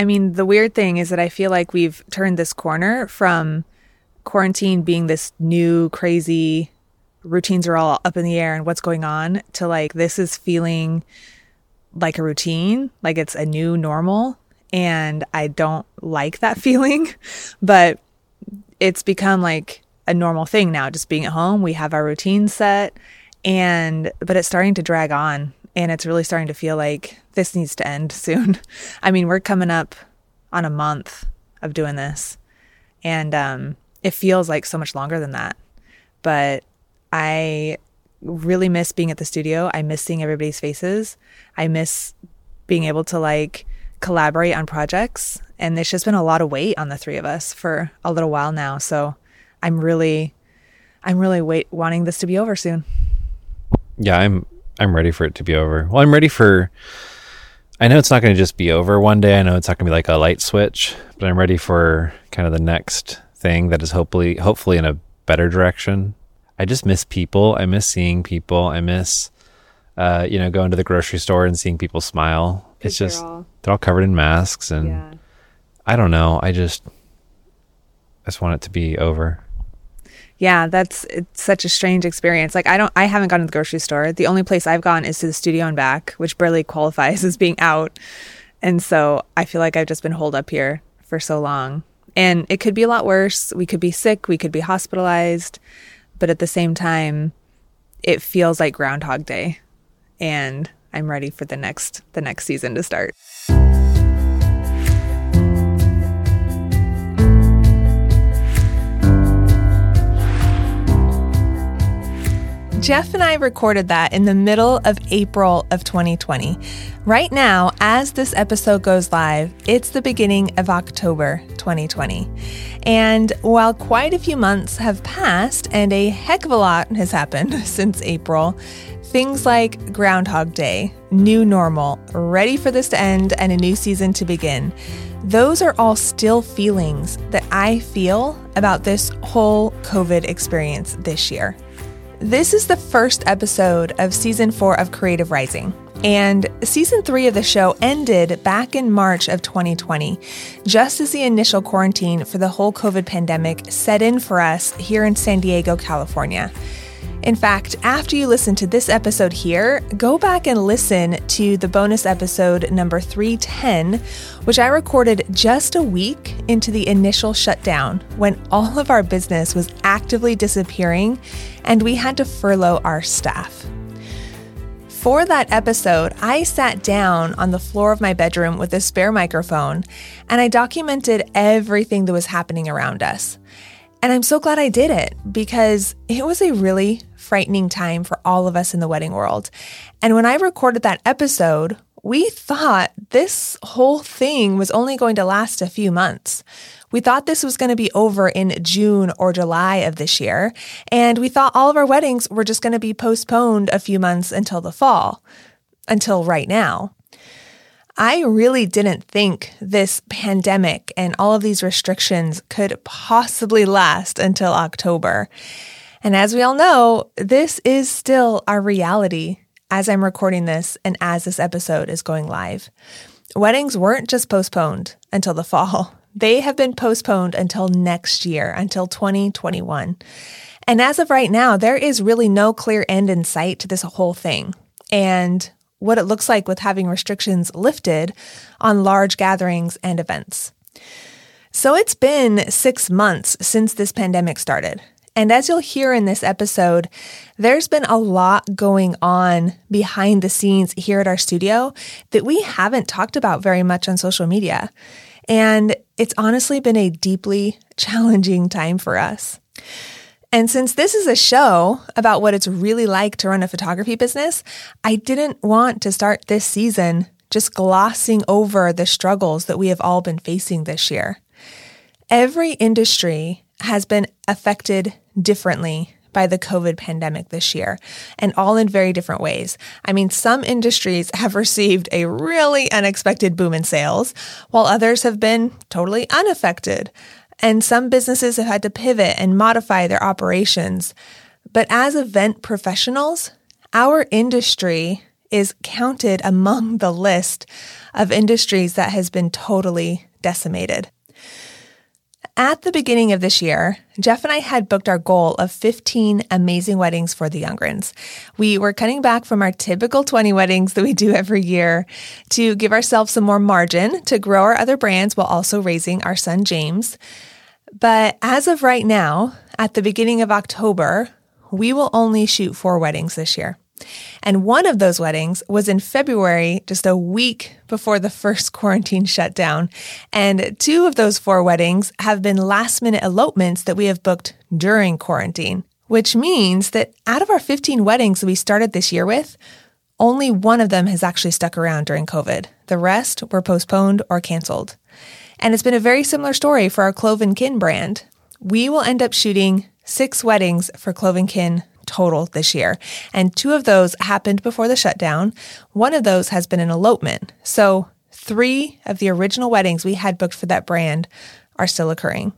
I mean, the weird thing is that I feel like we've turned this corner from quarantine being this new crazy routines are all up in the air and what's going on to like this is feeling like a routine, like it's a new normal. And I don't like that feeling, but it's become like a normal thing now, just being at home. We have our routine set and, but it's starting to drag on and it's really starting to feel like this needs to end soon. I mean, we're coming up on a month of doing this and, um, it feels like so much longer than that. But I really miss being at the studio. I miss seeing everybody's faces. I miss being able to like collaborate on projects. And there's just been a lot of weight on the three of us for a little while now. So I'm really, I'm really wait wanting this to be over soon. Yeah, I'm I'm ready for it to be over. Well, I'm ready for I know it's not going to just be over one day. I know it's not going to be like a light switch, but I'm ready for kind of the next thing that is hopefully hopefully in a better direction. I just miss people. I miss seeing people. I miss uh, you know, going to the grocery store and seeing people smile. It's just they're all, they're all covered in masks and yeah. I don't know. I just I just want it to be over. Yeah, that's it's such a strange experience. Like I don't I haven't gone to the grocery store. The only place I've gone is to the studio and back, which barely qualifies as being out. And so I feel like I've just been holed up here for so long. And it could be a lot worse. We could be sick, we could be hospitalized, but at the same time, it feels like Groundhog Day. And I'm ready for the next the next season to start. Jeff and I recorded that in the middle of April of 2020. Right now, as this episode goes live, it's the beginning of October 2020. And while quite a few months have passed and a heck of a lot has happened since April, things like Groundhog Day, new normal, ready for this to end and a new season to begin, those are all still feelings that I feel about this whole COVID experience this year. This is the first episode of season four of Creative Rising. And season three of the show ended back in March of 2020, just as the initial quarantine for the whole COVID pandemic set in for us here in San Diego, California. In fact, after you listen to this episode here, go back and listen to the bonus episode number 310, which I recorded just a week into the initial shutdown when all of our business was actively disappearing and we had to furlough our staff. For that episode, I sat down on the floor of my bedroom with a spare microphone and I documented everything that was happening around us. And I'm so glad I did it because it was a really frightening time for all of us in the wedding world. And when I recorded that episode, we thought this whole thing was only going to last a few months. We thought this was going to be over in June or July of this year, and we thought all of our weddings were just going to be postponed a few months until the fall, until right now. I really didn't think this pandemic and all of these restrictions could possibly last until October. And as we all know, this is still our reality as I'm recording this and as this episode is going live. Weddings weren't just postponed until the fall. They have been postponed until next year, until 2021. And as of right now, there is really no clear end in sight to this whole thing. And what it looks like with having restrictions lifted on large gatherings and events. So it's been six months since this pandemic started. And as you'll hear in this episode, there's been a lot going on behind the scenes here at our studio that we haven't talked about very much on social media. And it's honestly been a deeply challenging time for us. And since this is a show about what it's really like to run a photography business, I didn't want to start this season just glossing over the struggles that we have all been facing this year. Every industry has been affected differently by the COVID pandemic this year, and all in very different ways. I mean, some industries have received a really unexpected boom in sales, while others have been totally unaffected and some businesses have had to pivot and modify their operations. But as event professionals, our industry is counted among the list of industries that has been totally decimated. At the beginning of this year, Jeff and I had booked our goal of 15 amazing weddings for the Youngrens. We were cutting back from our typical 20 weddings that we do every year to give ourselves some more margin to grow our other brands while also raising our son James. But as of right now, at the beginning of October, we will only shoot four weddings this year. And one of those weddings was in February, just a week before the first quarantine shutdown. And two of those four weddings have been last minute elopements that we have booked during quarantine, which means that out of our 15 weddings that we started this year with, only one of them has actually stuck around during COVID. The rest were postponed or canceled. And it's been a very similar story for our Clove & Kin brand. We will end up shooting six weddings for Clove & Kin total this year. And two of those happened before the shutdown. One of those has been an elopement. So three of the original weddings we had booked for that brand are still occurring.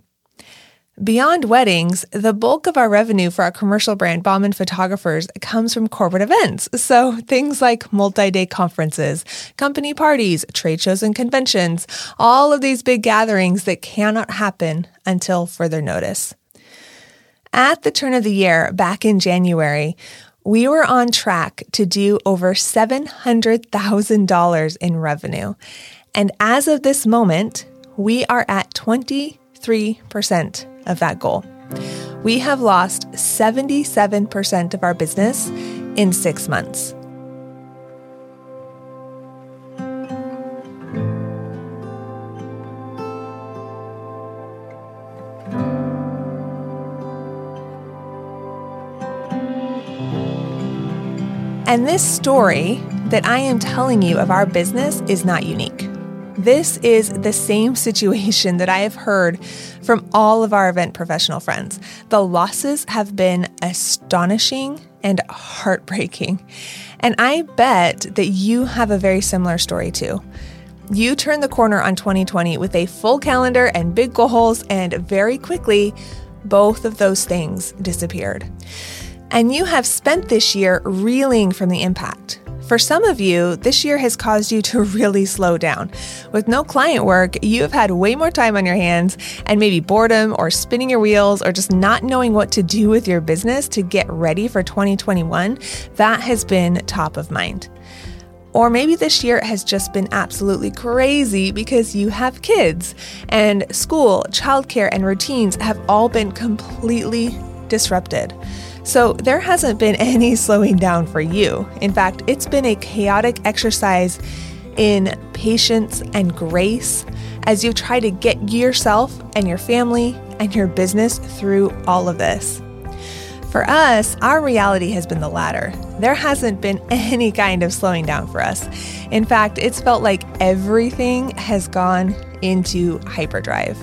Beyond weddings, the bulk of our revenue for our commercial brand, Bauman Photographers, comes from corporate events. So things like multi day conferences, company parties, trade shows and conventions, all of these big gatherings that cannot happen until further notice. At the turn of the year, back in January, we were on track to do over $700,000 in revenue. And as of this moment, we are at 23% of that goal. We have lost 77% of our business in six months. And this story that I am telling you of our business is not unique. This is the same situation that I have heard from all of our event professional friends. The losses have been astonishing and heartbreaking. And I bet that you have a very similar story too. You turned the corner on 2020 with a full calendar and big goals, and very quickly, both of those things disappeared and you have spent this year reeling from the impact. For some of you, this year has caused you to really slow down. With no client work, you have had way more time on your hands and maybe boredom or spinning your wheels or just not knowing what to do with your business to get ready for 2021. That has been top of mind. Or maybe this year has just been absolutely crazy because you have kids and school, childcare, and routines have all been completely disrupted. So there hasn't been any slowing down for you. In fact, it's been a chaotic exercise in patience and grace as you try to get yourself and your family and your business through all of this. For us, our reality has been the latter. There hasn't been any kind of slowing down for us. In fact, it's felt like everything has gone into hyperdrive.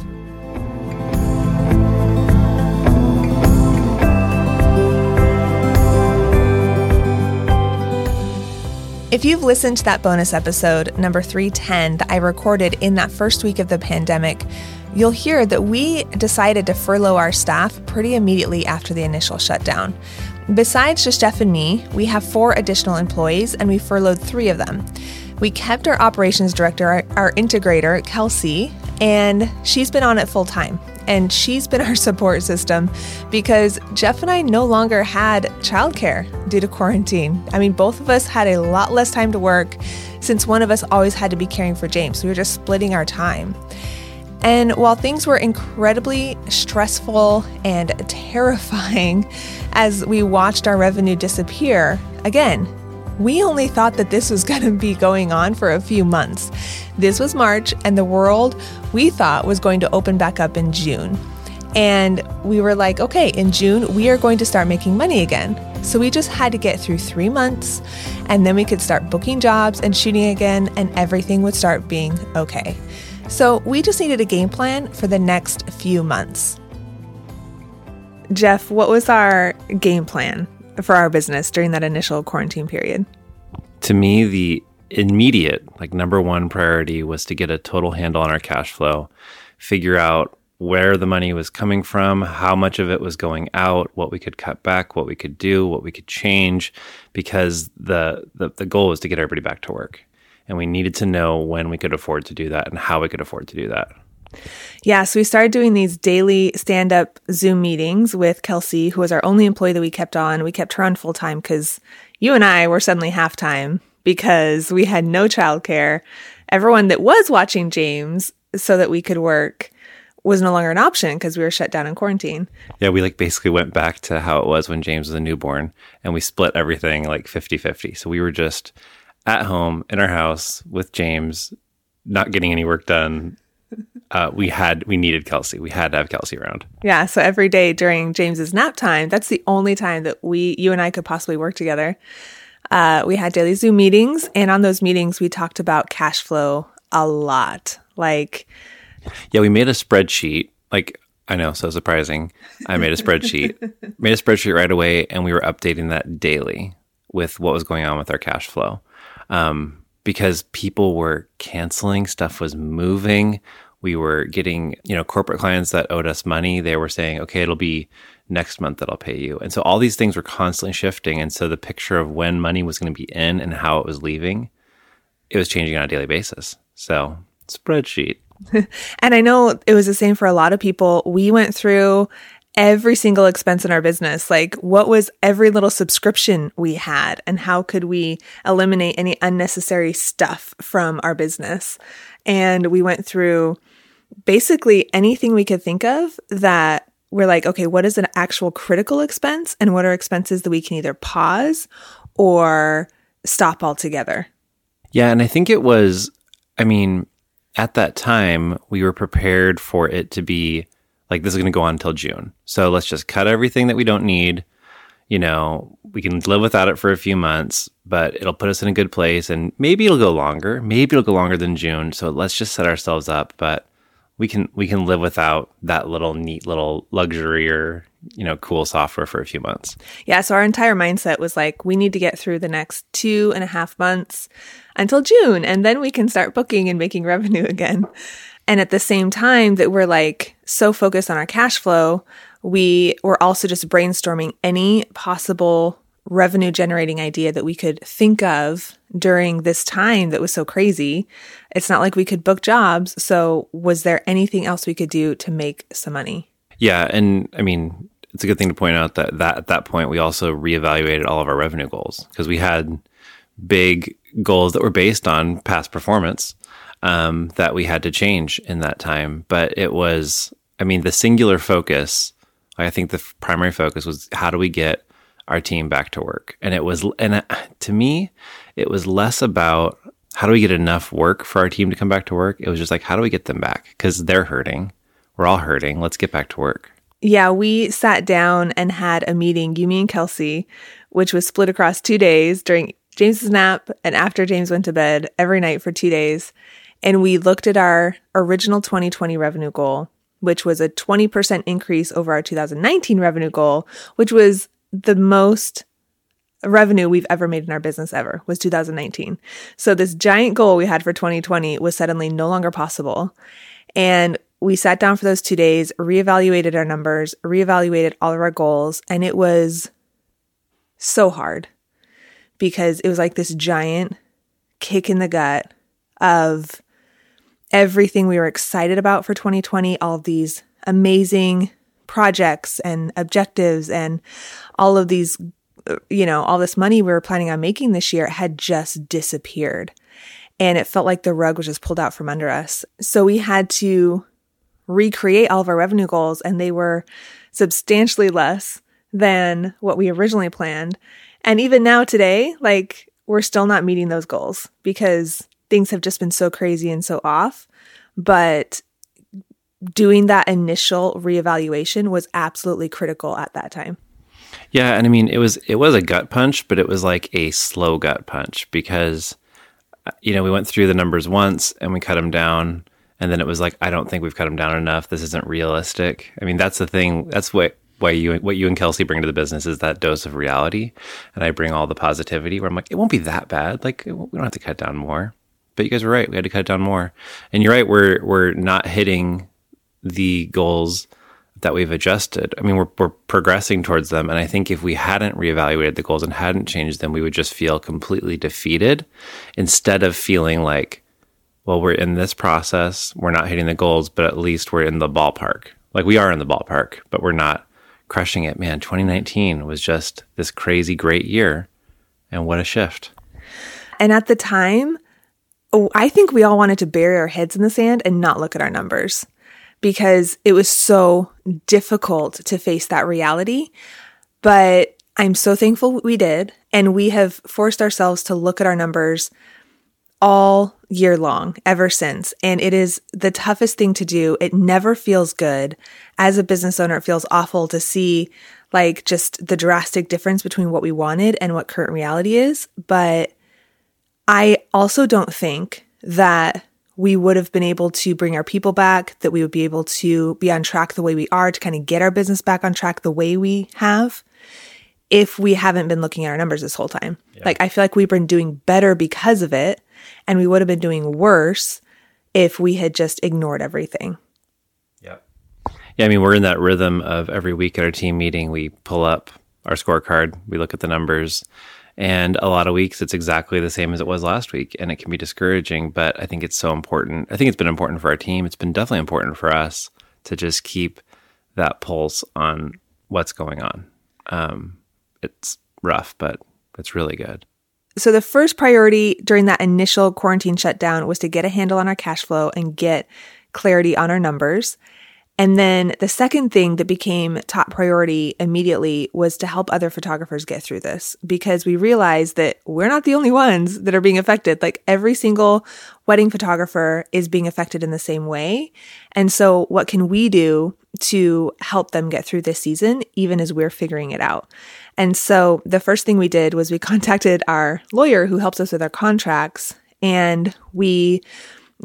If you've listened to that bonus episode, number 310, that I recorded in that first week of the pandemic, you'll hear that we decided to furlough our staff pretty immediately after the initial shutdown. Besides just Jeff and me, we have four additional employees and we furloughed three of them. We kept our operations director, our, our integrator, Kelsey, and she's been on it full time and she's been our support system because Jeff and I no longer had childcare due to quarantine. I mean, both of us had a lot less time to work since one of us always had to be caring for James. We were just splitting our time. And while things were incredibly stressful and terrifying as we watched our revenue disappear, again, we only thought that this was going to be going on for a few months. This was March, and the world we thought was going to open back up in June. And we were like, okay, in June, we are going to start making money again. So we just had to get through three months, and then we could start booking jobs and shooting again, and everything would start being okay. So we just needed a game plan for the next few months. Jeff, what was our game plan for our business during that initial quarantine period? To me, the immediate, like number one priority was to get a total handle on our cash flow, figure out where the money was coming from, how much of it was going out, what we could cut back, what we could do, what we could change, because the, the, the goal was to get everybody back to work. And we needed to know when we could afford to do that and how we could afford to do that. Yeah, so we started doing these daily stand up Zoom meetings with Kelsey, who was our only employee that we kept on. We kept her on full time because you and I were suddenly half time because we had no childcare. Everyone that was watching James so that we could work was no longer an option because we were shut down in quarantine. Yeah, we like basically went back to how it was when James was a newborn and we split everything like 50 50. So we were just at home in our house with James, not getting any work done. Uh, we had, we needed Kelsey. We had to have Kelsey around. Yeah. So every day during James's nap time, that's the only time that we, you and I could possibly work together. Uh, we had daily Zoom meetings. And on those meetings, we talked about cash flow a lot. Like, yeah, we made a spreadsheet. Like, I know, so surprising. I made a spreadsheet, made a spreadsheet right away, and we were updating that daily with what was going on with our cash flow. Um, because people were canceling, stuff was moving. We were getting, you know, corporate clients that owed us money. They were saying, okay, it'll be next month that I'll pay you. And so all these things were constantly shifting. And so the picture of when money was going to be in and how it was leaving, it was changing on a daily basis. So, spreadsheet. and I know it was the same for a lot of people. We went through every single expense in our business. Like, what was every little subscription we had, and how could we eliminate any unnecessary stuff from our business? And we went through basically anything we could think of that we're like, okay, what is an actual critical expense, and what are expenses that we can either pause or stop altogether? Yeah. And I think it was, I mean, at that time, we were prepared for it to be like this is going to go on until June. So let's just cut everything that we don't need. You know, we can live without it for a few months, but it'll put us in a good place and maybe it'll go longer. Maybe it'll go longer than June. So let's just set ourselves up, but we can we can live without that little neat little luxury or you know cool software for a few months yeah so our entire mindset was like we need to get through the next two and a half months until june and then we can start booking and making revenue again and at the same time that we're like so focused on our cash flow we were also just brainstorming any possible revenue generating idea that we could think of during this time that was so crazy. It's not like we could book jobs. So, was there anything else we could do to make some money? Yeah. And I mean, it's a good thing to point out that, that at that point, we also reevaluated all of our revenue goals because we had big goals that were based on past performance um, that we had to change in that time. But it was, I mean, the singular focus, I think the primary focus was how do we get our team back to work. And it was, and uh, to me, it was less about how do we get enough work for our team to come back to work. It was just like, how do we get them back? Because they're hurting. We're all hurting. Let's get back to work. Yeah, we sat down and had a meeting, you, me, and Kelsey, which was split across two days during James's nap and after James went to bed every night for two days. And we looked at our original 2020 revenue goal, which was a 20% increase over our 2019 revenue goal, which was the most revenue we've ever made in our business ever was 2019. So this giant goal we had for 2020 was suddenly no longer possible. And we sat down for those two days, reevaluated our numbers, reevaluated all of our goals, and it was so hard because it was like this giant kick in the gut of everything we were excited about for 2020, all these amazing projects and objectives and all of these, you know, all this money we were planning on making this year had just disappeared. And it felt like the rug was just pulled out from under us. So we had to recreate all of our revenue goals, and they were substantially less than what we originally planned. And even now, today, like we're still not meeting those goals because things have just been so crazy and so off. But doing that initial reevaluation was absolutely critical at that time. Yeah, and I mean it was it was a gut punch, but it was like a slow gut punch because uh, you know, we went through the numbers once and we cut them down and then it was like I don't think we've cut them down enough. This isn't realistic. I mean, that's the thing. That's what why you what you and Kelsey bring to the business is that dose of reality, and I bring all the positivity. Where I'm like, it won't be that bad. Like we don't have to cut down more. But you guys were right. We had to cut it down more. And you're right. We're we're not hitting the goals that we've adjusted. I mean, we're, we're progressing towards them. And I think if we hadn't reevaluated the goals and hadn't changed them, we would just feel completely defeated instead of feeling like, well, we're in this process, we're not hitting the goals, but at least we're in the ballpark. Like we are in the ballpark, but we're not crushing it. Man, 2019 was just this crazy great year. And what a shift. And at the time, oh, I think we all wanted to bury our heads in the sand and not look at our numbers because it was so difficult to face that reality. But I'm so thankful we did. And we have forced ourselves to look at our numbers all year long ever since. And it is the toughest thing to do. It never feels good. As a business owner, it feels awful to see like just the drastic difference between what we wanted and what current reality is. But I also don't think that we would have been able to bring our people back, that we would be able to be on track the way we are, to kind of get our business back on track the way we have if we haven't been looking at our numbers this whole time. Yeah. Like, I feel like we've been doing better because of it, and we would have been doing worse if we had just ignored everything. Yeah. Yeah. I mean, we're in that rhythm of every week at our team meeting, we pull up our scorecard, we look at the numbers, and a lot of weeks, it's exactly the same as it was last week. And it can be discouraging, but I think it's so important. I think it's been important for our team. It's been definitely important for us to just keep that pulse on what's going on. Um, it's rough, but it's really good. So, the first priority during that initial quarantine shutdown was to get a handle on our cash flow and get clarity on our numbers. And then the second thing that became top priority immediately was to help other photographers get through this because we realized that we're not the only ones that are being affected. Like every single wedding photographer is being affected in the same way. And so what can we do to help them get through this season, even as we're figuring it out? And so the first thing we did was we contacted our lawyer who helps us with our contracts and we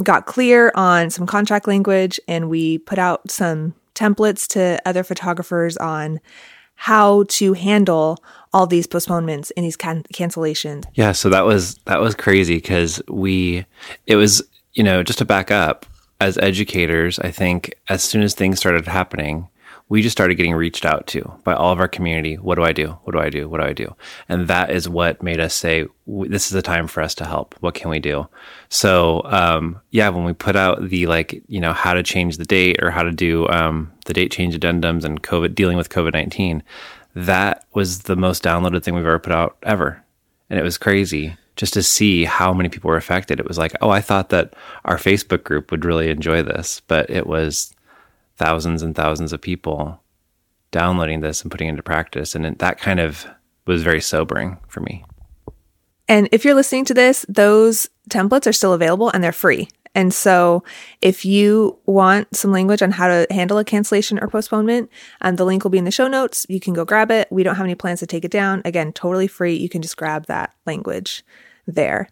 got clear on some contract language and we put out some templates to other photographers on how to handle all these postponements and these can- cancellations. Yeah, so that was that was crazy cuz we it was, you know, just to back up as educators, I think as soon as things started happening, we just started getting reached out to by all of our community. What do I do? What do I do? What do I do? And that is what made us say, this is the time for us to help. What can we do? So, um, yeah, when we put out the like, you know, how to change the date or how to do um, the date change addendums and COVID, dealing with COVID 19, that was the most downloaded thing we've ever put out ever. And it was crazy just to see how many people were affected. It was like, oh, I thought that our Facebook group would really enjoy this, but it was thousands and thousands of people downloading this and putting into practice. And that kind of was very sobering for me. And if you're listening to this, those templates are still available and they're free. And so if you want some language on how to handle a cancellation or postponement, um, the link will be in the show notes. You can go grab it. We don't have any plans to take it down. Again, totally free. You can just grab that language there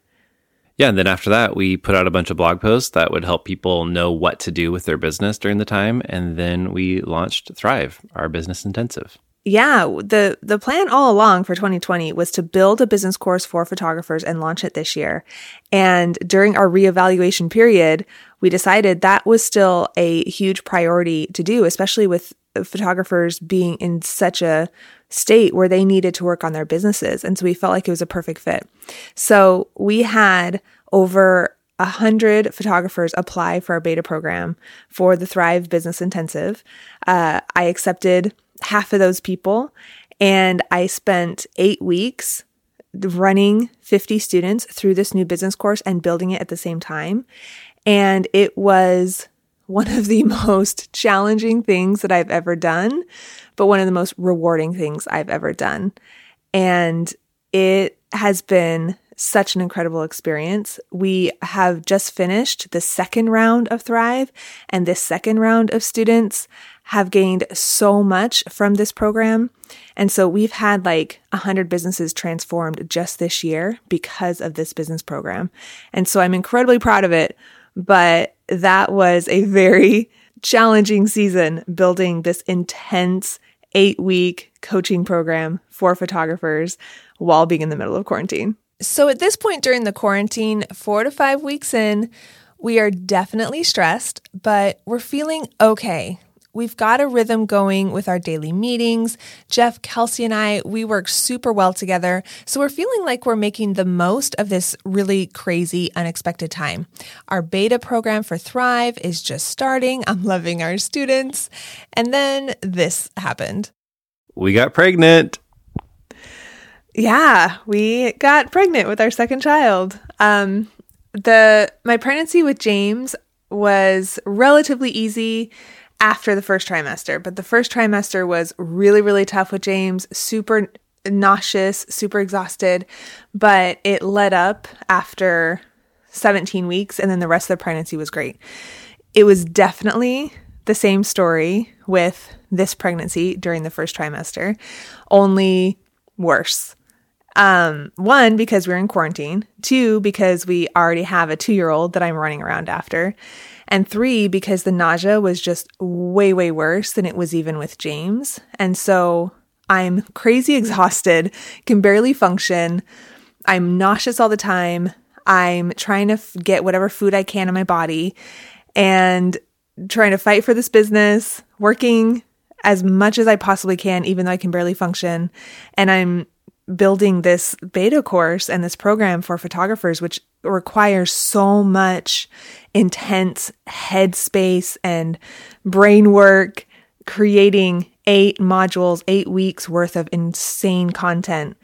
yeah, and then after that, we put out a bunch of blog posts that would help people know what to do with their business during the time, and then we launched Thrive, our business intensive. Yeah, the the plan all along for 2020 was to build a business course for photographers and launch it this year. And during our reevaluation period, we decided that was still a huge priority to do, especially with uh, photographers being in such a state where they needed to work on their businesses. And so we felt like it was a perfect fit. So we had over a hundred photographers apply for our beta program for the Thrive Business Intensive. Uh, I accepted half of those people and I spent eight weeks running 50 students through this new business course and building it at the same time. And it was one of the most challenging things that I've ever done, but one of the most rewarding things I've ever done. And it has been such an incredible experience. We have just finished the second round of Thrive, and this second round of students have gained so much from this program. And so we've had like 100 businesses transformed just this year because of this business program. And so I'm incredibly proud of it but that was a very challenging season building this intense eight week coaching program for photographers while being in the middle of quarantine. So, at this point during the quarantine, four to five weeks in, We are definitely stressed, but we're feeling okay. We've got a rhythm going with our daily meetings. Jeff, Kelsey, and I, we work super well together. So we're feeling like we're making the most of this really crazy, unexpected time. Our beta program for Thrive is just starting. I'm loving our students. And then this happened. We got pregnant. Yeah, we got pregnant with our second child. Um, the my pregnancy with James was relatively easy after the first trimester, but the first trimester was really, really tough with James, super nauseous, super exhausted, but it led up after 17 weeks, and then the rest of the pregnancy was great. It was definitely the same story with this pregnancy during the first trimester, only worse. Um, one, because we're in quarantine. Two, because we already have a two year old that I'm running around after. And three, because the nausea was just way, way worse than it was even with James. And so I'm crazy exhausted, can barely function. I'm nauseous all the time. I'm trying to f- get whatever food I can in my body and trying to fight for this business, working as much as I possibly can, even though I can barely function. And I'm building this beta course and this program for photographers, which requires so much intense headspace and brain work, creating eight modules, eight weeks worth of insane content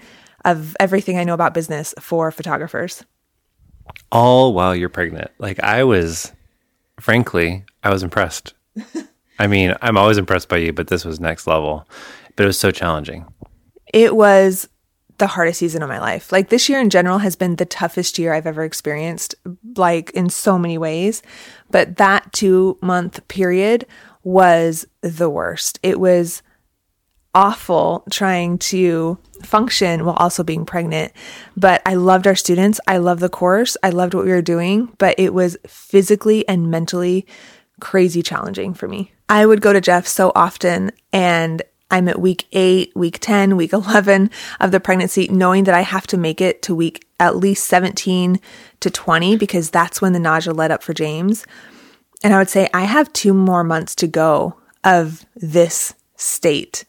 of everything I know about business for photographers. All while you're pregnant. Like I was, frankly, I was impressed. I mean, I'm always impressed by you, but this was next level. But it was so challenging. It was the hardest season of my life. Like this year in general has been the toughest year I've ever experienced, like in so many ways. But that two month period was the worst. It was awful trying to function while also being pregnant. But I loved our students. I loved the course. I loved what we were doing, but it was physically and mentally crazy challenging for me. I would go to Jeff so often and I'm at week eight, week 10, week 11 of the pregnancy, knowing that I have to make it to week at least 17 to 20 because that's when the nausea led up for James. And I would say I have two more months to go of this state.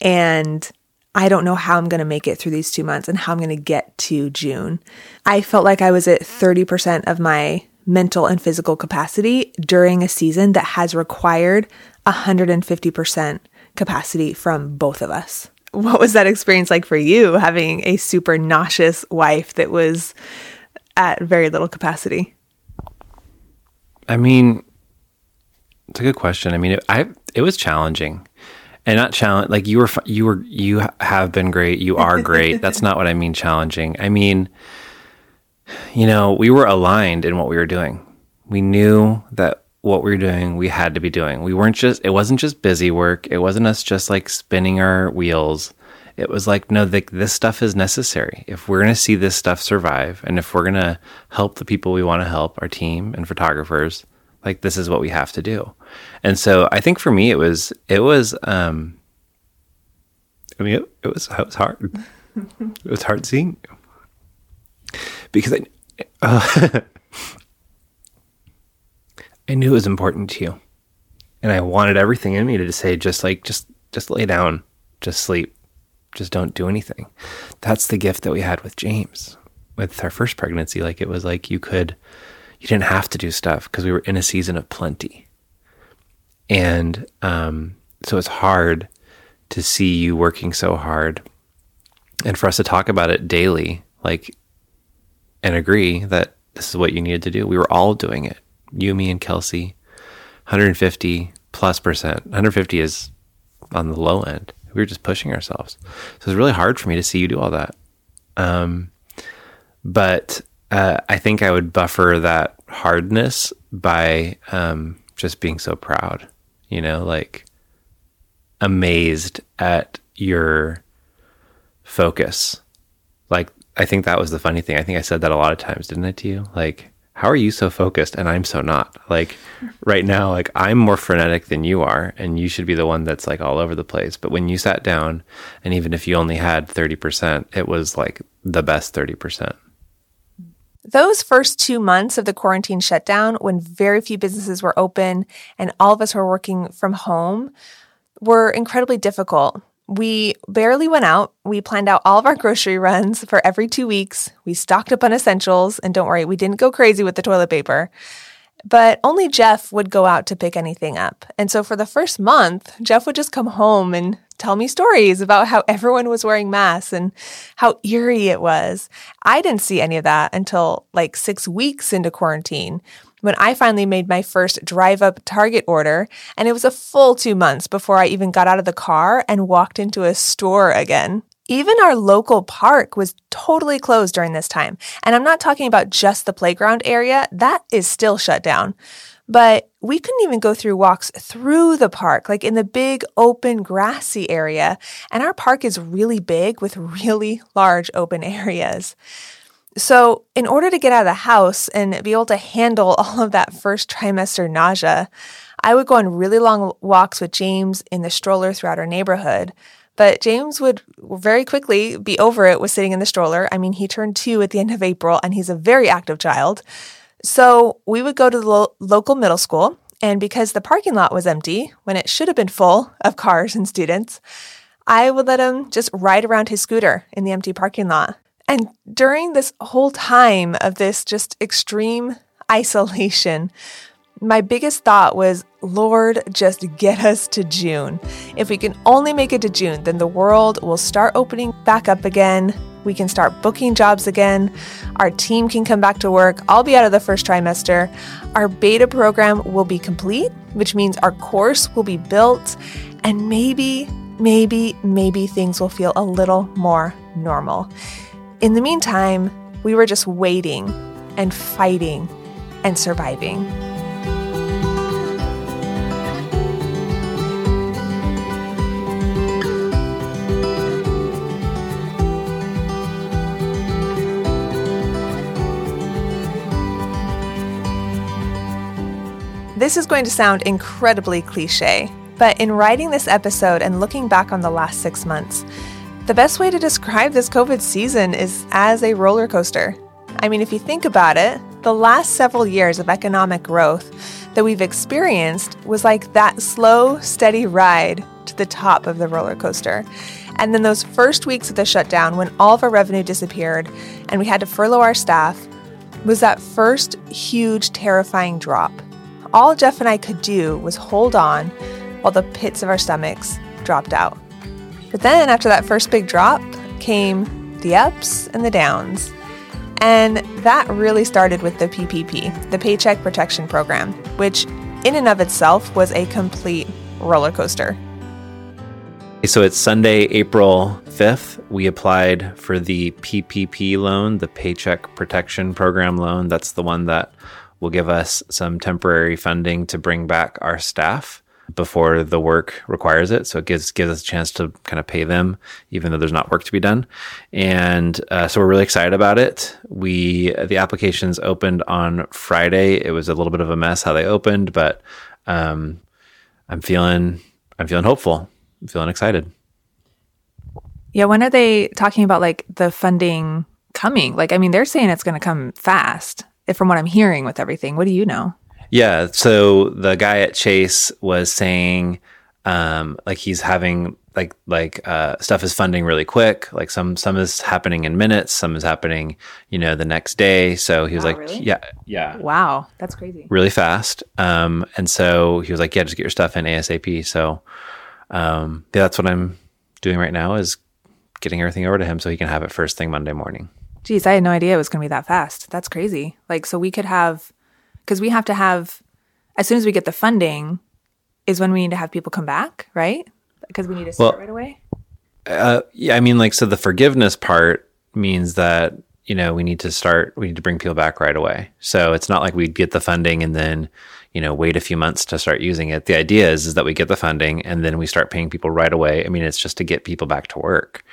And I don't know how I'm going to make it through these two months and how I'm going to get to June. I felt like I was at 30% of my mental and physical capacity during a season that has required 150% capacity from both of us. What was that experience like for you having a super nauseous wife that was at very little capacity? I mean, it's a good question. I mean, it, I it was challenging, and not challenge like you were you were you have been great. You are great. That's not what I mean. Challenging. I mean, you know, we were aligned in what we were doing. We knew that what we were doing, we had to be doing. We weren't just, it wasn't just busy work. It wasn't us just like spinning our wheels. It was like, no, the, this stuff is necessary. If we're going to see this stuff survive and if we're going to help the people we want to help, our team and photographers, like this is what we have to do. And so I think for me, it was, it was, um, I mean, it, it was, it was hard. it was hard seeing because I, uh, I knew it was important to you. And I wanted everything in me to say, just like, just, just lay down, just sleep, just don't do anything. That's the gift that we had with James, with our first pregnancy. Like, it was like you could, you didn't have to do stuff because we were in a season of plenty. And um, so it's hard to see you working so hard and for us to talk about it daily, like, and agree that this is what you needed to do. We were all doing it you, me, and Kelsey, 150 plus percent. 150 is on the low end. We were just pushing ourselves. So it's really hard for me to see you do all that. Um, but uh, I think I would buffer that hardness by um, just being so proud, you know, like amazed at your focus. Like, I think that was the funny thing. I think I said that a lot of times, didn't I, to you? Like, how are you so focused and I'm so not? Like right now, like I'm more frenetic than you are, and you should be the one that's like all over the place. But when you sat down, and even if you only had 30%, it was like the best 30%. Those first two months of the quarantine shutdown, when very few businesses were open and all of us were working from home, were incredibly difficult. We barely went out. We planned out all of our grocery runs for every two weeks. We stocked up on essentials. And don't worry, we didn't go crazy with the toilet paper. But only Jeff would go out to pick anything up. And so for the first month, Jeff would just come home and tell me stories about how everyone was wearing masks and how eerie it was. I didn't see any of that until like six weeks into quarantine when I finally made my first drive up Target order. And it was a full two months before I even got out of the car and walked into a store again. Even our local park was totally closed during this time. And I'm not talking about just the playground area, that is still shut down. But we couldn't even go through walks through the park, like in the big open grassy area. And our park is really big with really large open areas. So, in order to get out of the house and be able to handle all of that first trimester nausea, I would go on really long walks with James in the stroller throughout our neighborhood. But James would very quickly be over it with sitting in the stroller. I mean, he turned two at the end of April and he's a very active child. So we would go to the lo- local middle school. And because the parking lot was empty when it should have been full of cars and students, I would let him just ride around his scooter in the empty parking lot. And during this whole time of this just extreme isolation, my biggest thought was, Lord, just get us to June. If we can only make it to June, then the world will start opening back up again. We can start booking jobs again. Our team can come back to work. I'll be out of the first trimester. Our beta program will be complete, which means our course will be built. And maybe, maybe, maybe things will feel a little more normal. In the meantime, we were just waiting and fighting and surviving. This is going to sound incredibly cliche, but in writing this episode and looking back on the last six months, the best way to describe this COVID season is as a roller coaster. I mean, if you think about it, the last several years of economic growth that we've experienced was like that slow, steady ride to the top of the roller coaster. And then those first weeks of the shutdown, when all of our revenue disappeared and we had to furlough our staff, was that first huge, terrifying drop all Jeff and I could do was hold on while the pits of our stomachs dropped out. But then, after that first big drop, came the ups and the downs. And that really started with the PPP, the Paycheck Protection Program, which in and of itself was a complete roller coaster. So it's Sunday, April 5th. We applied for the PPP loan, the Paycheck Protection Program loan. That's the one that will give us some temporary funding to bring back our staff before the work requires it. So it gives gives us a chance to kind of pay them, even though there's not work to be done. And uh, so we're really excited about it. We the applications opened on Friday. It was a little bit of a mess how they opened, but um, I'm feeling I'm feeling hopeful. I'm feeling excited. Yeah, when are they talking about like the funding coming? Like, I mean, they're saying it's going to come fast if from what I'm hearing with everything. What do you know? Yeah. So the guy at Chase was saying, um, like he's having like like uh, stuff is funding really quick. Like some some is happening in minutes, some is happening, you know, the next day. So he was wow, like, really? yeah, yeah. Wow, that's crazy. Really fast. Um, and so he was like, yeah, just get your stuff in ASAP. So, um, yeah, that's what I'm doing right now is getting everything over to him so he can have it first thing Monday morning. Geez, I had no idea it was going to be that fast. That's crazy. Like, so we could have, because we have to have, as soon as we get the funding, is when we need to have people come back, right? Because we need to start well, right away. Uh, yeah, I mean, like, so the forgiveness part means that you know we need to start. We need to bring people back right away. So it's not like we get the funding and then you know wait a few months to start using it. The idea is is that we get the funding and then we start paying people right away. I mean, it's just to get people back to work.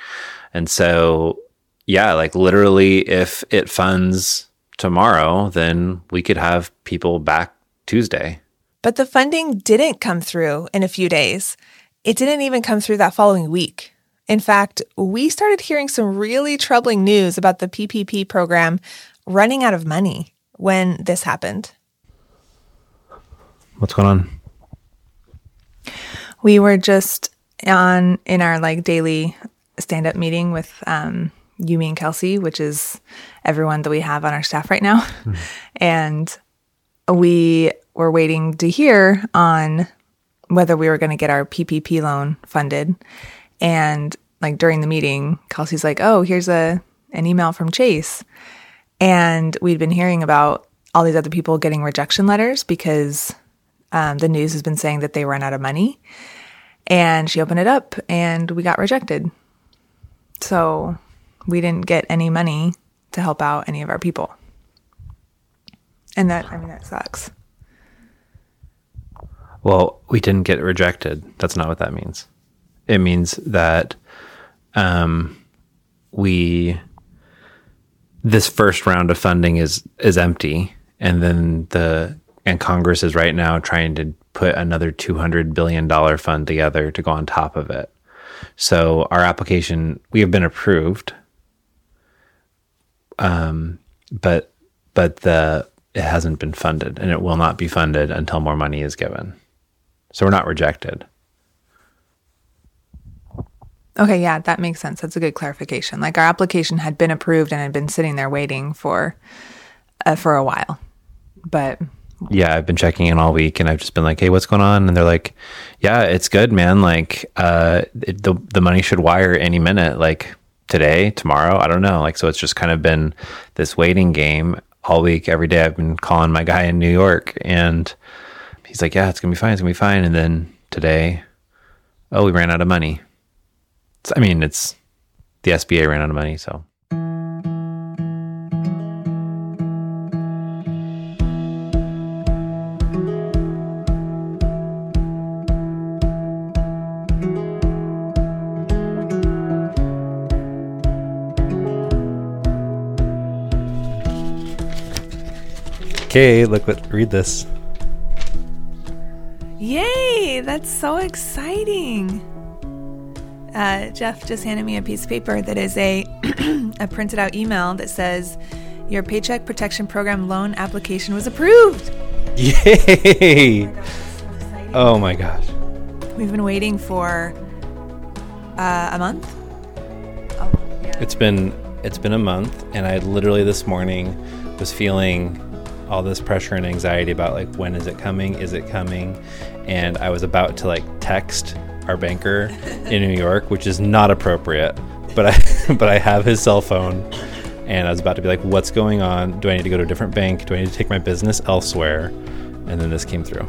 And so yeah, like literally, if it funds tomorrow, then we could have people back Tuesday. But the funding didn't come through in a few days. It didn't even come through that following week. In fact, we started hearing some really troubling news about the PPP program running out of money when this happened. What's going on? We were just on in our like daily stand up meeting with um, Yumi and Kelsey, which is everyone that we have on our staff right now. Mm. And we were waiting to hear on whether we were going to get our PPP loan funded. And like during the meeting, Kelsey's like, "Oh, here's a an email from Chase." And we'd been hearing about all these other people getting rejection letters because um, the news has been saying that they ran out of money. And she opened it up and we got rejected. So we didn't get any money to help out any of our people. And that, I mean, that sucks. Well, we didn't get rejected. That's not what that means. It means that um, we this first round of funding is is empty, and then the and Congress is right now trying to put another two hundred billion dollar fund together to go on top of it. So our application we have been approved, um, but but the it hasn't been funded, and it will not be funded until more money is given. So we're not rejected. Okay, yeah, that makes sense. That's a good clarification. Like our application had been approved and had been sitting there waiting for uh, for a while. But yeah, I've been checking in all week and I've just been like, "Hey, what's going on?" And they're like, "Yeah, it's good, man. Like uh it, the the money should wire any minute, like today, tomorrow, I don't know." Like so it's just kind of been this waiting game all week every day. I've been calling my guy in New York and he's like, yeah, it's gonna be fine. It's gonna be fine. And then today, oh, we ran out of money. It's, I mean, it's the SBA ran out of money, so. Okay, look what read this. Yay! That's so exciting. Uh, Jeff just handed me a piece of paper that is a, a printed out email that says, Your Paycheck Protection Program loan application was approved. Yay! Oh my gosh. We've been waiting for uh, a month. Oh, yeah. It's been it's been a month, and I literally this morning was feeling all this pressure and anxiety about like when is it coming is it coming? And i was about to like text our banker in new york which is not appropriate but i but i have his cell phone and i was about to be like what's going on? Do i need to go to a different bank? Do i need to take my business elsewhere? And then this came through.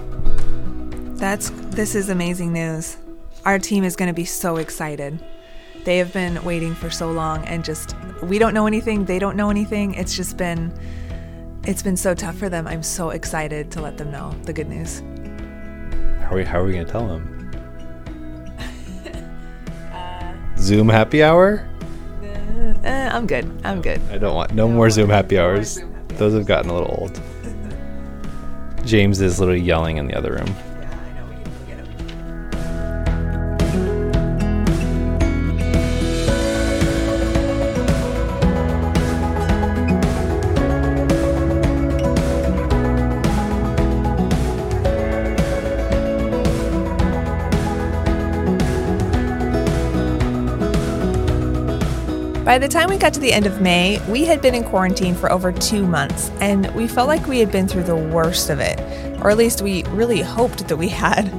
That's this is amazing news. Our team is going to be so excited. They have been waiting for so long and just we don't know anything they don't know anything. It's just been it's been so tough for them. I'm so excited to let them know the good news. How are we, how are we going to tell them? uh, Zoom happy hour? Uh, uh, I'm good. I'm good. I don't want no, no more Zoom happy hours. Zoom happy Those have gotten a little old. James is literally yelling in the other room. By the time we got to the end of May, we had been in quarantine for over two months, and we felt like we had been through the worst of it, or at least we really hoped that we had.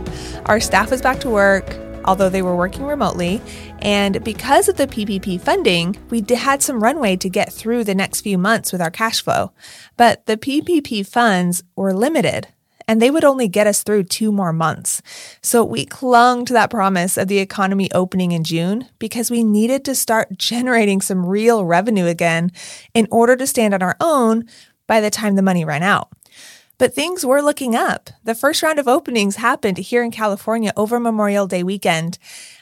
Our staff was back to work, although they were working remotely, and because of the PPP funding, we had some runway to get through the next few months with our cash flow. But the PPP funds were limited and they would only get us through two more months. So we clung to that promise of the economy opening in June because we needed to start generating some real revenue again in order to stand on our own by the time the money ran out. But things were looking up. The first round of openings happened here in California over Memorial Day weekend.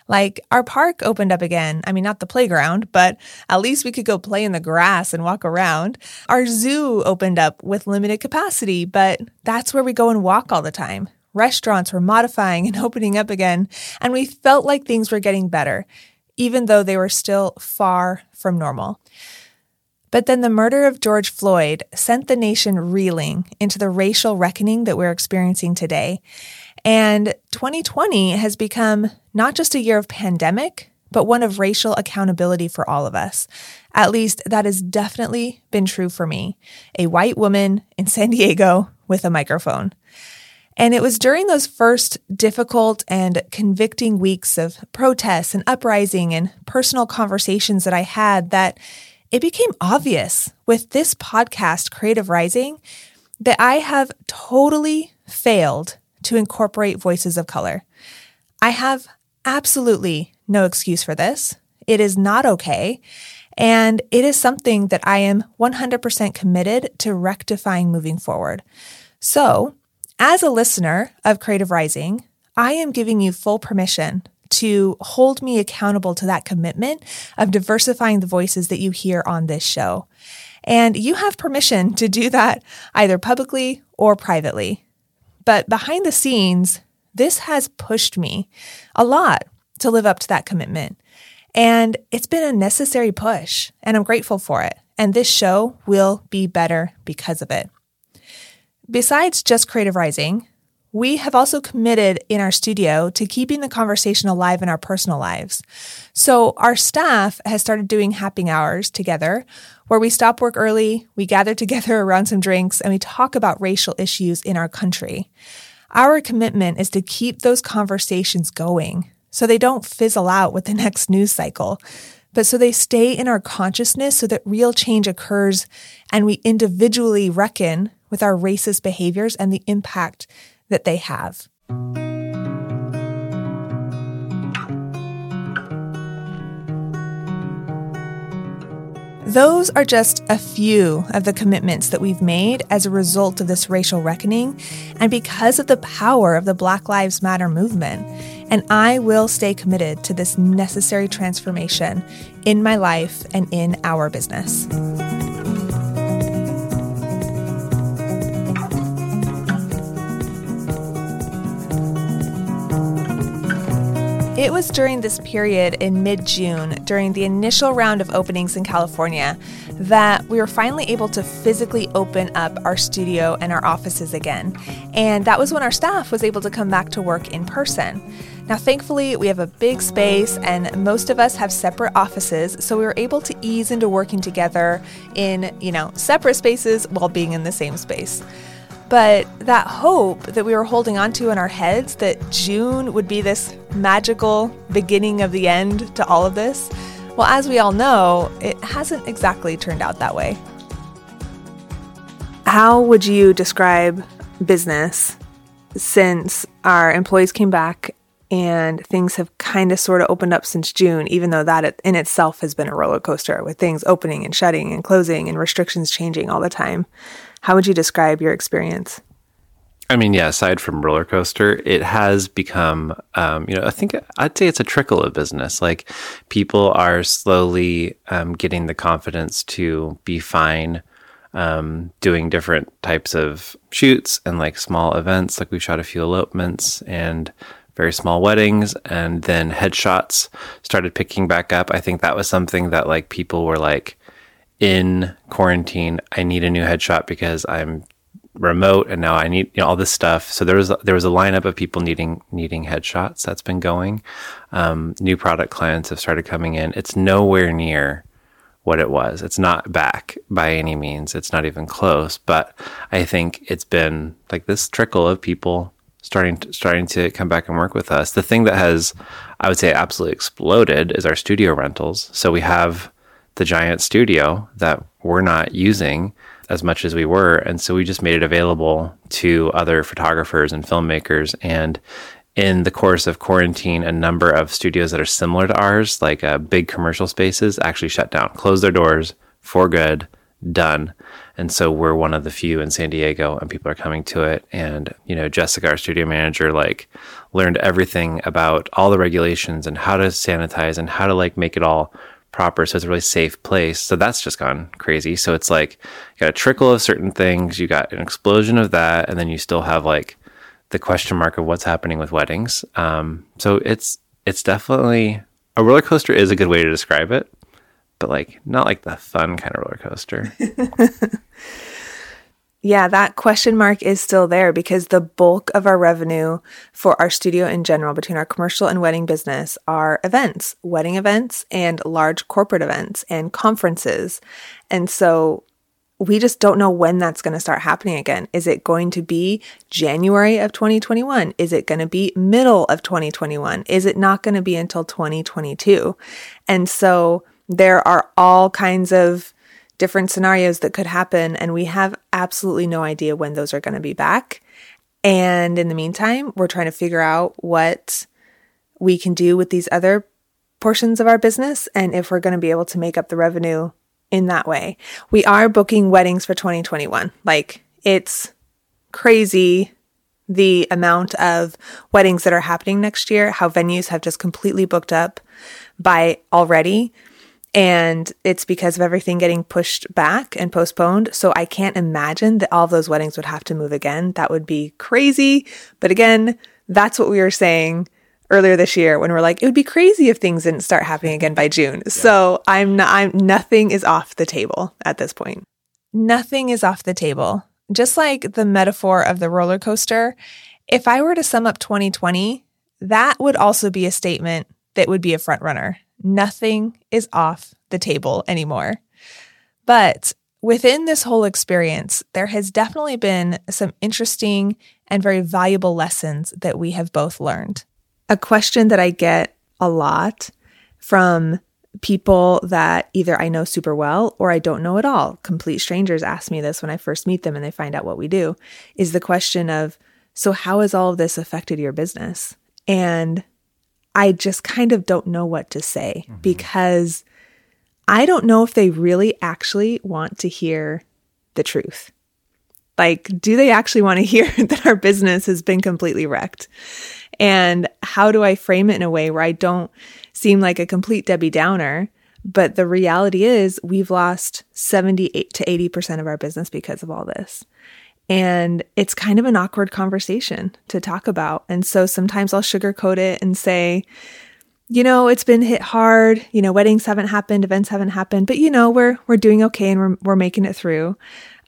Like our park opened up again. I mean, not the playground, but at least we could go play in the grass and walk around. Our zoo opened up with limited capacity, but that's where we go and walk all the time. Restaurants were modifying and opening up again, and we felt like things were getting better, even though they were still far from normal. But then the murder of George Floyd sent the nation reeling into the racial reckoning that we're experiencing today. And 2020 has become not just a year of pandemic, but one of racial accountability for all of us. At least that has definitely been true for me, a white woman in San Diego with a microphone. And it was during those first difficult and convicting weeks of protests and uprising and personal conversations that I had that it became obvious with this podcast, Creative Rising, that I have totally failed to incorporate voices of color. I have absolutely no excuse for this. It is not okay. And it is something that I am 100% committed to rectifying moving forward. So, as a listener of Creative Rising, I am giving you full permission to hold me accountable to that commitment of diversifying the voices that you hear on this show. And you have permission to do that either publicly or privately. But behind the scenes, this has pushed me a lot to live up to that commitment. And it's been a necessary push, and I'm grateful for it. And this show will be better because of it. Besides just Creative Rising, we have also committed in our studio to keeping the conversation alive in our personal lives. So our staff has started doing happy hours together where we stop work early, we gather together around some drinks, and we talk about racial issues in our country. Our commitment is to keep those conversations going so they don't fizzle out with the next news cycle, but so they stay in our consciousness so that real change occurs and we individually reckon with our racist behaviors and the impact that they have. Those are just a few of the commitments that we've made as a result of this racial reckoning and because of the power of the Black Lives Matter movement. And I will stay committed to this necessary transformation in my life and in our business. It was during this period in mid June, during the initial round of openings in California, that we were finally able to physically open up our studio and our offices again. And that was when our staff was able to come back to work in person. Now, thankfully, we have a big space and most of us have separate offices, so we were able to ease into working together in, you know, separate spaces while being in the same space. But that hope that we were holding onto in our heads that June would be this magical beginning of the end to all of this, well, as we all know, it hasn't exactly turned out that way. How would you describe business since our employees came back and things have kind of sort of opened up since June, even though that in itself has been a roller coaster with things opening and shutting and closing and restrictions changing all the time? How would you describe your experience? I mean, yeah, aside from roller coaster, it has become, um, you know, I think I'd say it's a trickle of business. Like people are slowly um, getting the confidence to be fine um, doing different types of shoots and like small events. Like we shot a few elopements and very small weddings and then headshots started picking back up. I think that was something that like people were like, in quarantine, I need a new headshot because I'm remote and now I need you know, all this stuff. So there was there was a lineup of people needing needing headshots that's been going. Um, new product clients have started coming in. It's nowhere near what it was. It's not back by any means. It's not even close. But I think it's been like this trickle of people starting to, starting to come back and work with us. The thing that has, I would say, absolutely exploded is our studio rentals. So we have the giant studio that we're not using as much as we were. And so we just made it available to other photographers and filmmakers. And in the course of quarantine, a number of studios that are similar to ours, like uh, big commercial spaces, actually shut down, closed their doors for good, done. And so we're one of the few in San Diego and people are coming to it. And, you know, Jessica, our studio manager, like learned everything about all the regulations and how to sanitize and how to like make it all proper. So it's a really safe place. So that's just gone crazy. So it's like you got a trickle of certain things, you got an explosion of that, and then you still have like the question mark of what's happening with weddings. Um, so it's it's definitely a roller coaster is a good way to describe it, but like not like the fun kind of roller coaster. Yeah, that question mark is still there because the bulk of our revenue for our studio in general, between our commercial and wedding business, are events, wedding events, and large corporate events and conferences. And so we just don't know when that's going to start happening again. Is it going to be January of 2021? Is it going to be middle of 2021? Is it not going to be until 2022? And so there are all kinds of different scenarios that could happen, and we have absolutely no idea when those are going to be back. And in the meantime, we're trying to figure out what we can do with these other portions of our business and if we're going to be able to make up the revenue in that way. We are booking weddings for 2021. Like it's crazy the amount of weddings that are happening next year, how venues have just completely booked up by already. And it's because of everything getting pushed back and postponed. So I can't imagine that all of those weddings would have to move again. That would be crazy. But again, that's what we were saying earlier this year when we're like, it would be crazy if things didn't start happening again by June. Yeah. So I'm not, I'm nothing is off the table at this point. Nothing is off the table. Just like the metaphor of the roller coaster, if I were to sum up 2020, that would also be a statement that would be a front runner. Nothing is off the table anymore. But within this whole experience, there has definitely been some interesting and very valuable lessons that we have both learned. A question that I get a lot from people that either I know super well or I don't know at all, complete strangers ask me this when I first meet them and they find out what we do, is the question of, so how has all of this affected your business? And I just kind of don't know what to say mm-hmm. because I don't know if they really actually want to hear the truth. Like, do they actually want to hear that our business has been completely wrecked? And how do I frame it in a way where I don't seem like a complete Debbie Downer? But the reality is, we've lost 78 to 80% of our business because of all this. And it's kind of an awkward conversation to talk about. And so sometimes I'll sugarcoat it and say, you know, it's been hit hard. You know, weddings haven't happened, events haven't happened, but you know, we're we're doing okay and we're we're making it through.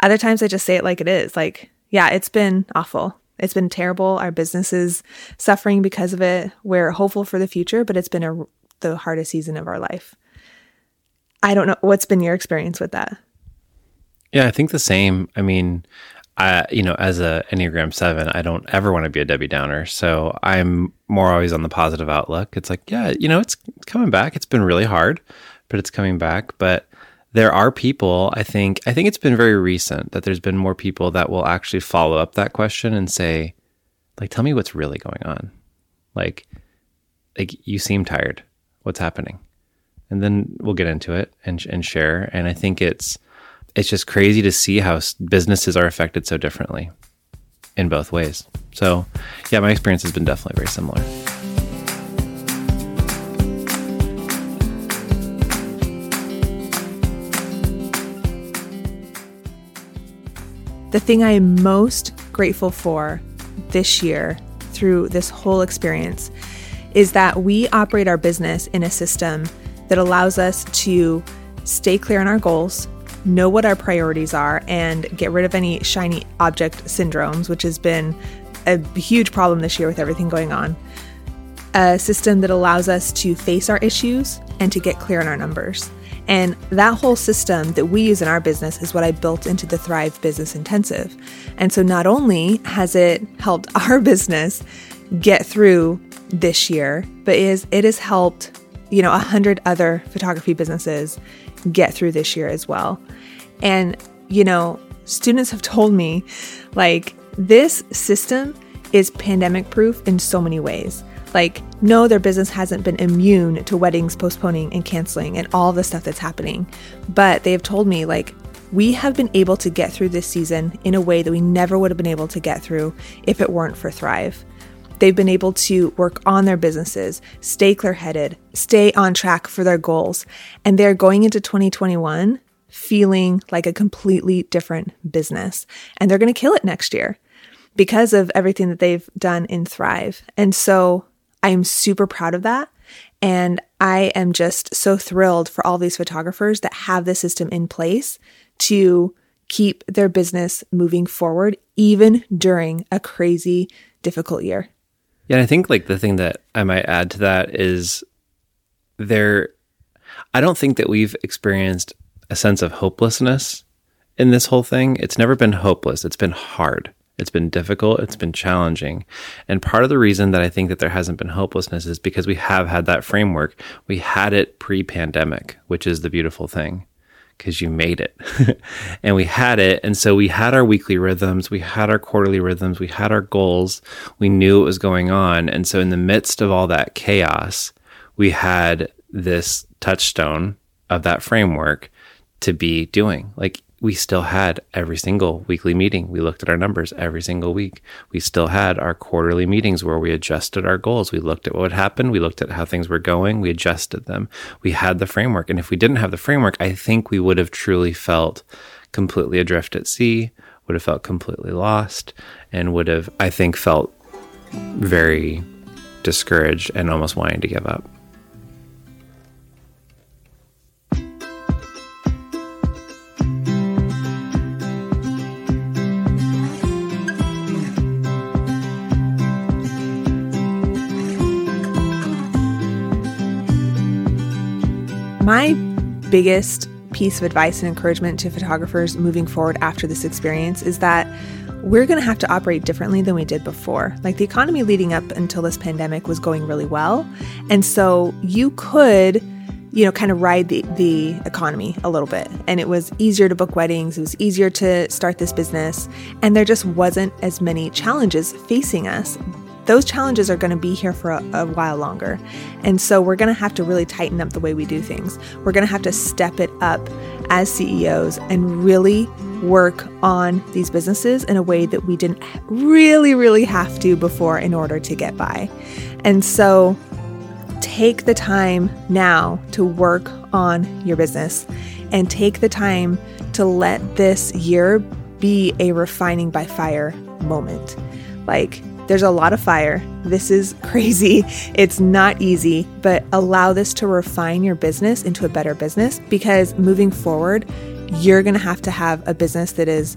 Other times I just say it like it is. Like, yeah, it's been awful. It's been terrible. Our business is suffering because of it. We're hopeful for the future, but it's been a, the hardest season of our life. I don't know what's been your experience with that. Yeah, I think the same. I mean, I, you know, as a Enneagram seven, I don't ever want to be a Debbie Downer. So I'm more always on the positive outlook. It's like, yeah, you know, it's coming back. It's been really hard, but it's coming back. But there are people, I think, I think it's been very recent that there's been more people that will actually follow up that question and say, like, tell me what's really going on. Like, like you seem tired. What's happening? And then we'll get into it and and share. And I think it's it's just crazy to see how businesses are affected so differently in both ways. So, yeah, my experience has been definitely very similar. The thing I am most grateful for this year through this whole experience is that we operate our business in a system that allows us to stay clear on our goals, know what our priorities are, and get rid of any shiny object syndromes, which has been a huge problem this year with everything going on. A system that allows us to face our issues and to get clear on our numbers. And that whole system that we use in our business is what I built into the Thrive Business Intensive. And so not only has it helped our business get through this year, but is it has helped, you know, a hundred other photography businesses get through this year as well. And, you know, students have told me like this system is pandemic proof in so many ways. Like, no, their business hasn't been immune to weddings postponing and canceling and all the stuff that's happening. But they have told me, like, we have been able to get through this season in a way that we never would have been able to get through if it weren't for Thrive. They've been able to work on their businesses, stay clear headed, stay on track for their goals, and they're going into 2021 feeling like a completely different business. And they're going to kill it next year because of everything that they've done in Thrive. And so I am super proud of that. And I am just so thrilled for all these photographers that have the system in place to keep their business moving forward, even during a crazy, difficult year. Yeah, and I think like the thing that I might add to that is there I don't think that we've experienced a sense of hopelessness in this whole thing. It's never been hopeless. It's been hard. It's been difficult. It's been challenging. And part of the reason that I think that there hasn't been hopelessness is because we have had that framework. We had it pre pandemic, which is the beautiful thing because you made it. and we had it. And so we had our weekly rhythms, we had our quarterly rhythms, we had our goals, we knew what was going on. And so in the midst of all that chaos, we had this touchstone of that framework to be doing. Like we still had every single weekly meeting. We looked at our numbers every single week. We still had our quarterly meetings where we adjusted our goals. We looked at what happened. We looked at how things were going. We adjusted them. We had the framework. And if we didn't have the framework, I think we would have truly felt completely adrift at sea, would have felt completely lost, and would have, I think, felt very discouraged and almost wanting to give up. My biggest piece of advice and encouragement to photographers moving forward after this experience is that we're going to have to operate differently than we did before. Like the economy leading up until this pandemic was going really well. And so you could, you know, kind of ride the, the economy a little bit. And it was easier to book weddings, it was easier to start this business. And there just wasn't as many challenges facing us those challenges are going to be here for a, a, while longer. And so we're going to have to really tighten up the way we do things. We're going to have to step it up as CEOs and really work on these businesses in a way that we didn't really, really have to before in order to get by. And so take the time now to work on your business and take the time to let this year be a refining by fire moment. Like, there's a lot of fire. This is crazy. It's not easy, but allow this to refine your business into a better business because moving forward, you're going to have to have a business that is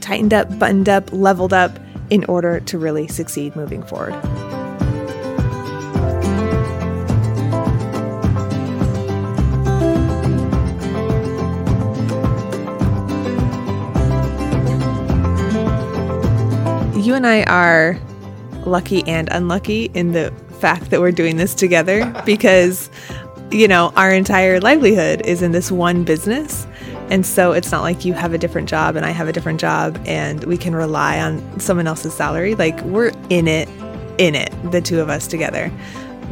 tightened up, buttoned up, leveled up in order to really succeed moving forward. You and I are lucky and unlucky in the fact that we're doing this together because, you know, our entire livelihood is in this one business. And so it's not like you have a different job and I have a different job and we can rely on someone else's salary. Like we're in it, in it, the two of us together.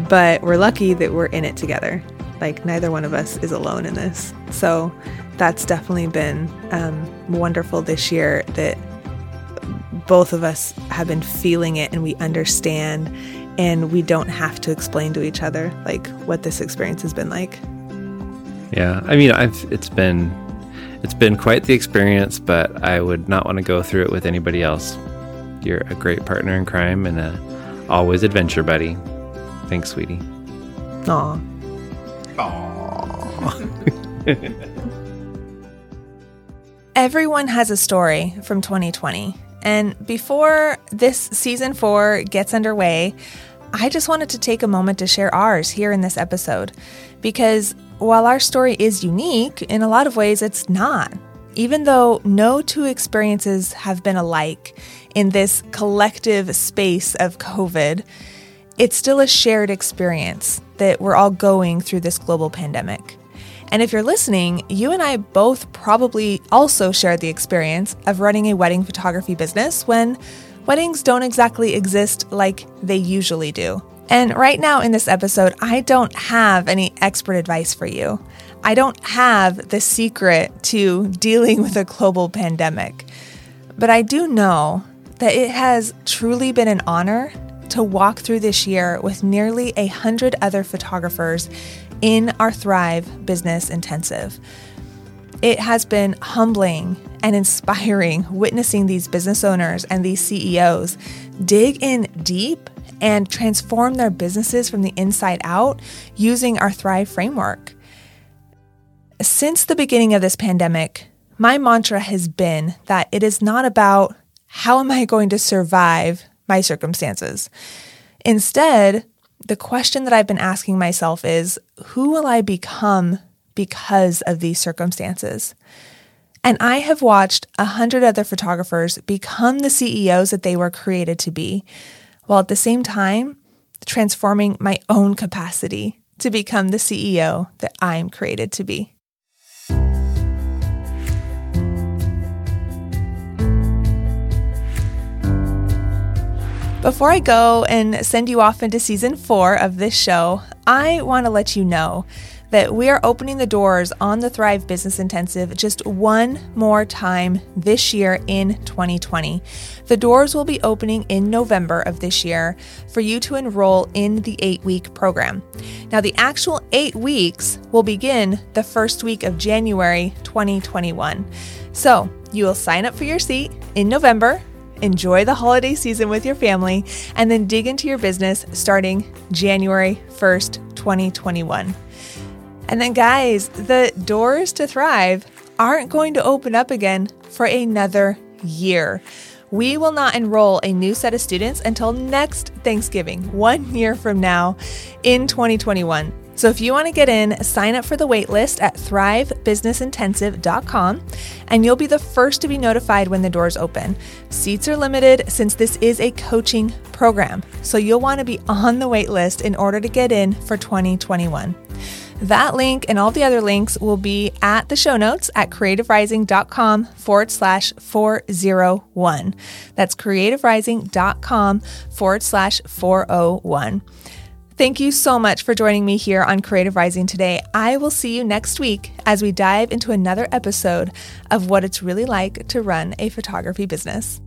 But we're lucky that we're in it together. Like neither one of us is alone in this. So that's definitely been um, wonderful this year that both of us have been feeling it and we understand and we don't have to explain to each other like what this experience has been like. Yeah, I mean, I've it's been it's been quite the experience, but I would not want to go through it with anybody else. You're a great partner in crime and a always adventure buddy. Thanks, sweetie. Aw. Aww. Everyone has a story from 2020. And before this season four gets underway, I just wanted to take a moment to share ours here in this episode. Because while our story is unique, in a lot of ways it's not. Even though no two experiences have been alike in this collective space of COVID, it's still a shared experience that we're all going through this global pandemic. And if you're listening, you and I both probably also shared the experience of running a wedding photography business when weddings don't exactly exist like they usually do. And right now in this episode, I don't have any expert advice for you. I don't have the secret to dealing with a global pandemic. But I do know that it has truly been an honor to walk through this year with nearly a hundred other photographers in our Thrive Business Intensive. It has been humbling and inspiring witnessing these business owners and these CEOs dig in deep and transform their businesses from the inside out using our Thrive framework. Since the beginning of this pandemic, my mantra has been that it is not about how am I going to survive my circumstances. Instead, the question that I've been asking myself is who will I become because of these circumstances? And I have watched a hundred other photographers become the CEOs that they were created to be, while at the same time transforming my own capacity to become the CEO that I'm created to be. Before I go and send you off into season four of this show, I want to let you know that we are opening the doors on the Thrive Business Intensive just one more time this year in 2020. The doors will be opening in November of this year for you to enroll in the eight week program. Now, the actual eight weeks will begin the first week of January 2021. So, you will sign up for your seat in November enjoy the holiday season with your family, and then dig into your business starting January 1st, 2021. And then, guys, the doors to thrive aren't going to open up again for another year. We will not enroll a new set of students until next Thanksgiving, one year from now in 2021. So if you want to get in, sign up for the waitlist at thrivebusinessintensive.com and you'll be the first to be notified when the doors open. Seats are limited since this is a coaching program. So you'll want to be on the waitlist in order to get in for 2021. That link and all the other links will be at the show notes at creativerising.com forward slash 401. That's creativerising.com forward slash 401. Thank you so much for joining me here on Creative Rising today. I will see you next week as we dive into another episode of what it's really like to run a photography business.